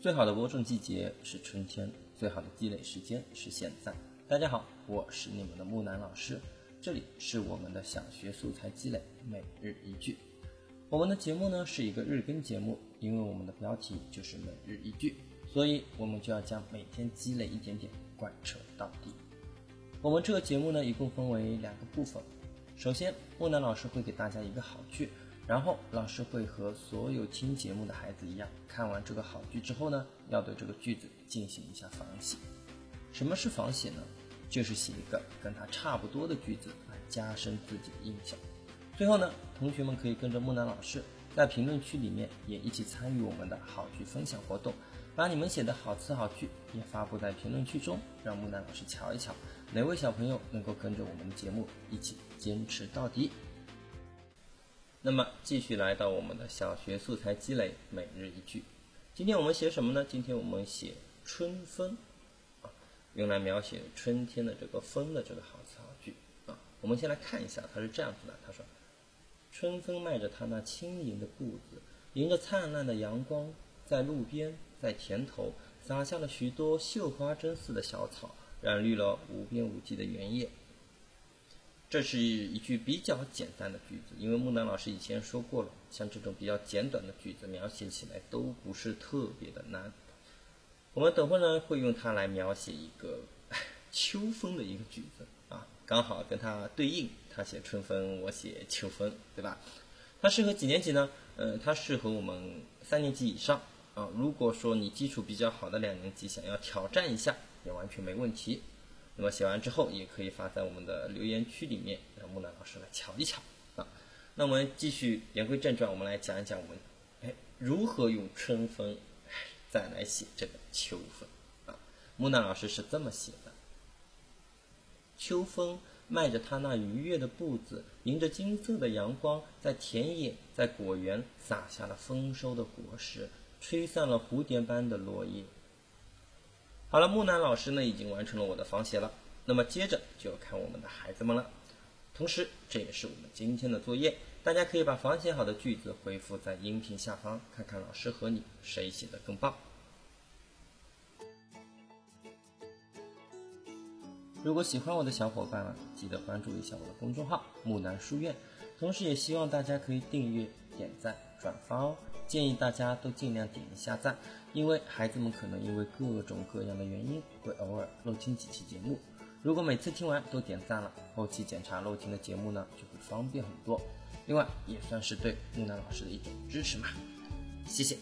最好的播种季节是春天，最好的积累时间是现在。大家好，我是你们的木南老师，这里是我们的小学素材积累每日一句。我们的节目呢是一个日更节目，因为我们的标题就是每日一句，所以我们就要将每天积累一点点贯彻到底。我们这个节目呢一共分为两个部分，首先木南老师会给大家一个好句。然后老师会和所有听节目的孩子一样，看完这个好句之后呢，要对这个句子进行一下仿写。什么是仿写呢？就是写一个跟它差不多的句子来加深自己的印象。最后呢，同学们可以跟着木南老师在评论区里面也一起参与我们的好句分享活动，把你们写的好词好句也发布在评论区中，让木南老师瞧一瞧哪位小朋友能够跟着我们的节目一起坚持到底。那么继续来到我们的小学素材积累每日一句，今天我们写什么呢？今天我们写春分，啊，用来描写春天的这个风的这个好词好句啊。我们先来看一下，它是这样子的。他说：“春风迈着他那轻盈的步子，迎着灿烂的阳光，在路边，在田头，撒下了许多绣花针似的小草，染绿了无边无际的原野。”这是一句比较简单的句子，因为木南老师以前说过了，像这种比较简短的句子，描写起来都不是特别的难。我们等会呢会用它来描写一个 秋风的一个句子啊，刚好跟它对应，他写春分，我写秋分，对吧？它适合几年级呢？呃，它适合我们三年级以上啊。如果说你基础比较好的两年级想要挑战一下，也完全没问题。那么写完之后，也可以发在我们的留言区里面，让木兰老师来瞧一瞧啊。那我们继续言归正传，我们来讲一讲我们哎如何用春分再来写这个秋分啊。木兰老师是这么写的：秋风迈着他那愉悦的步子，迎着金色的阳光，在田野、在果园撒下了丰收的果实，吹散了蝴蝶般的落叶。好了，木南老师呢已经完成了我的仿写了，那么接着就要看我们的孩子们了。同时，这也是我们今天的作业，大家可以把仿写好的句子回复在音频下方，看看老师和你谁写的更棒。如果喜欢我的小伙伴们，记得关注一下我的公众号木南书院，同时也希望大家可以订阅、点赞、转发哦。建议大家都尽量点一下赞，因为孩子们可能因为各种各样的原因会偶尔漏听几期节目。如果每次听完都点赞了，后期检查漏听的节目呢就会方便很多。另外也算是对木南老师的一种支持嘛，谢谢。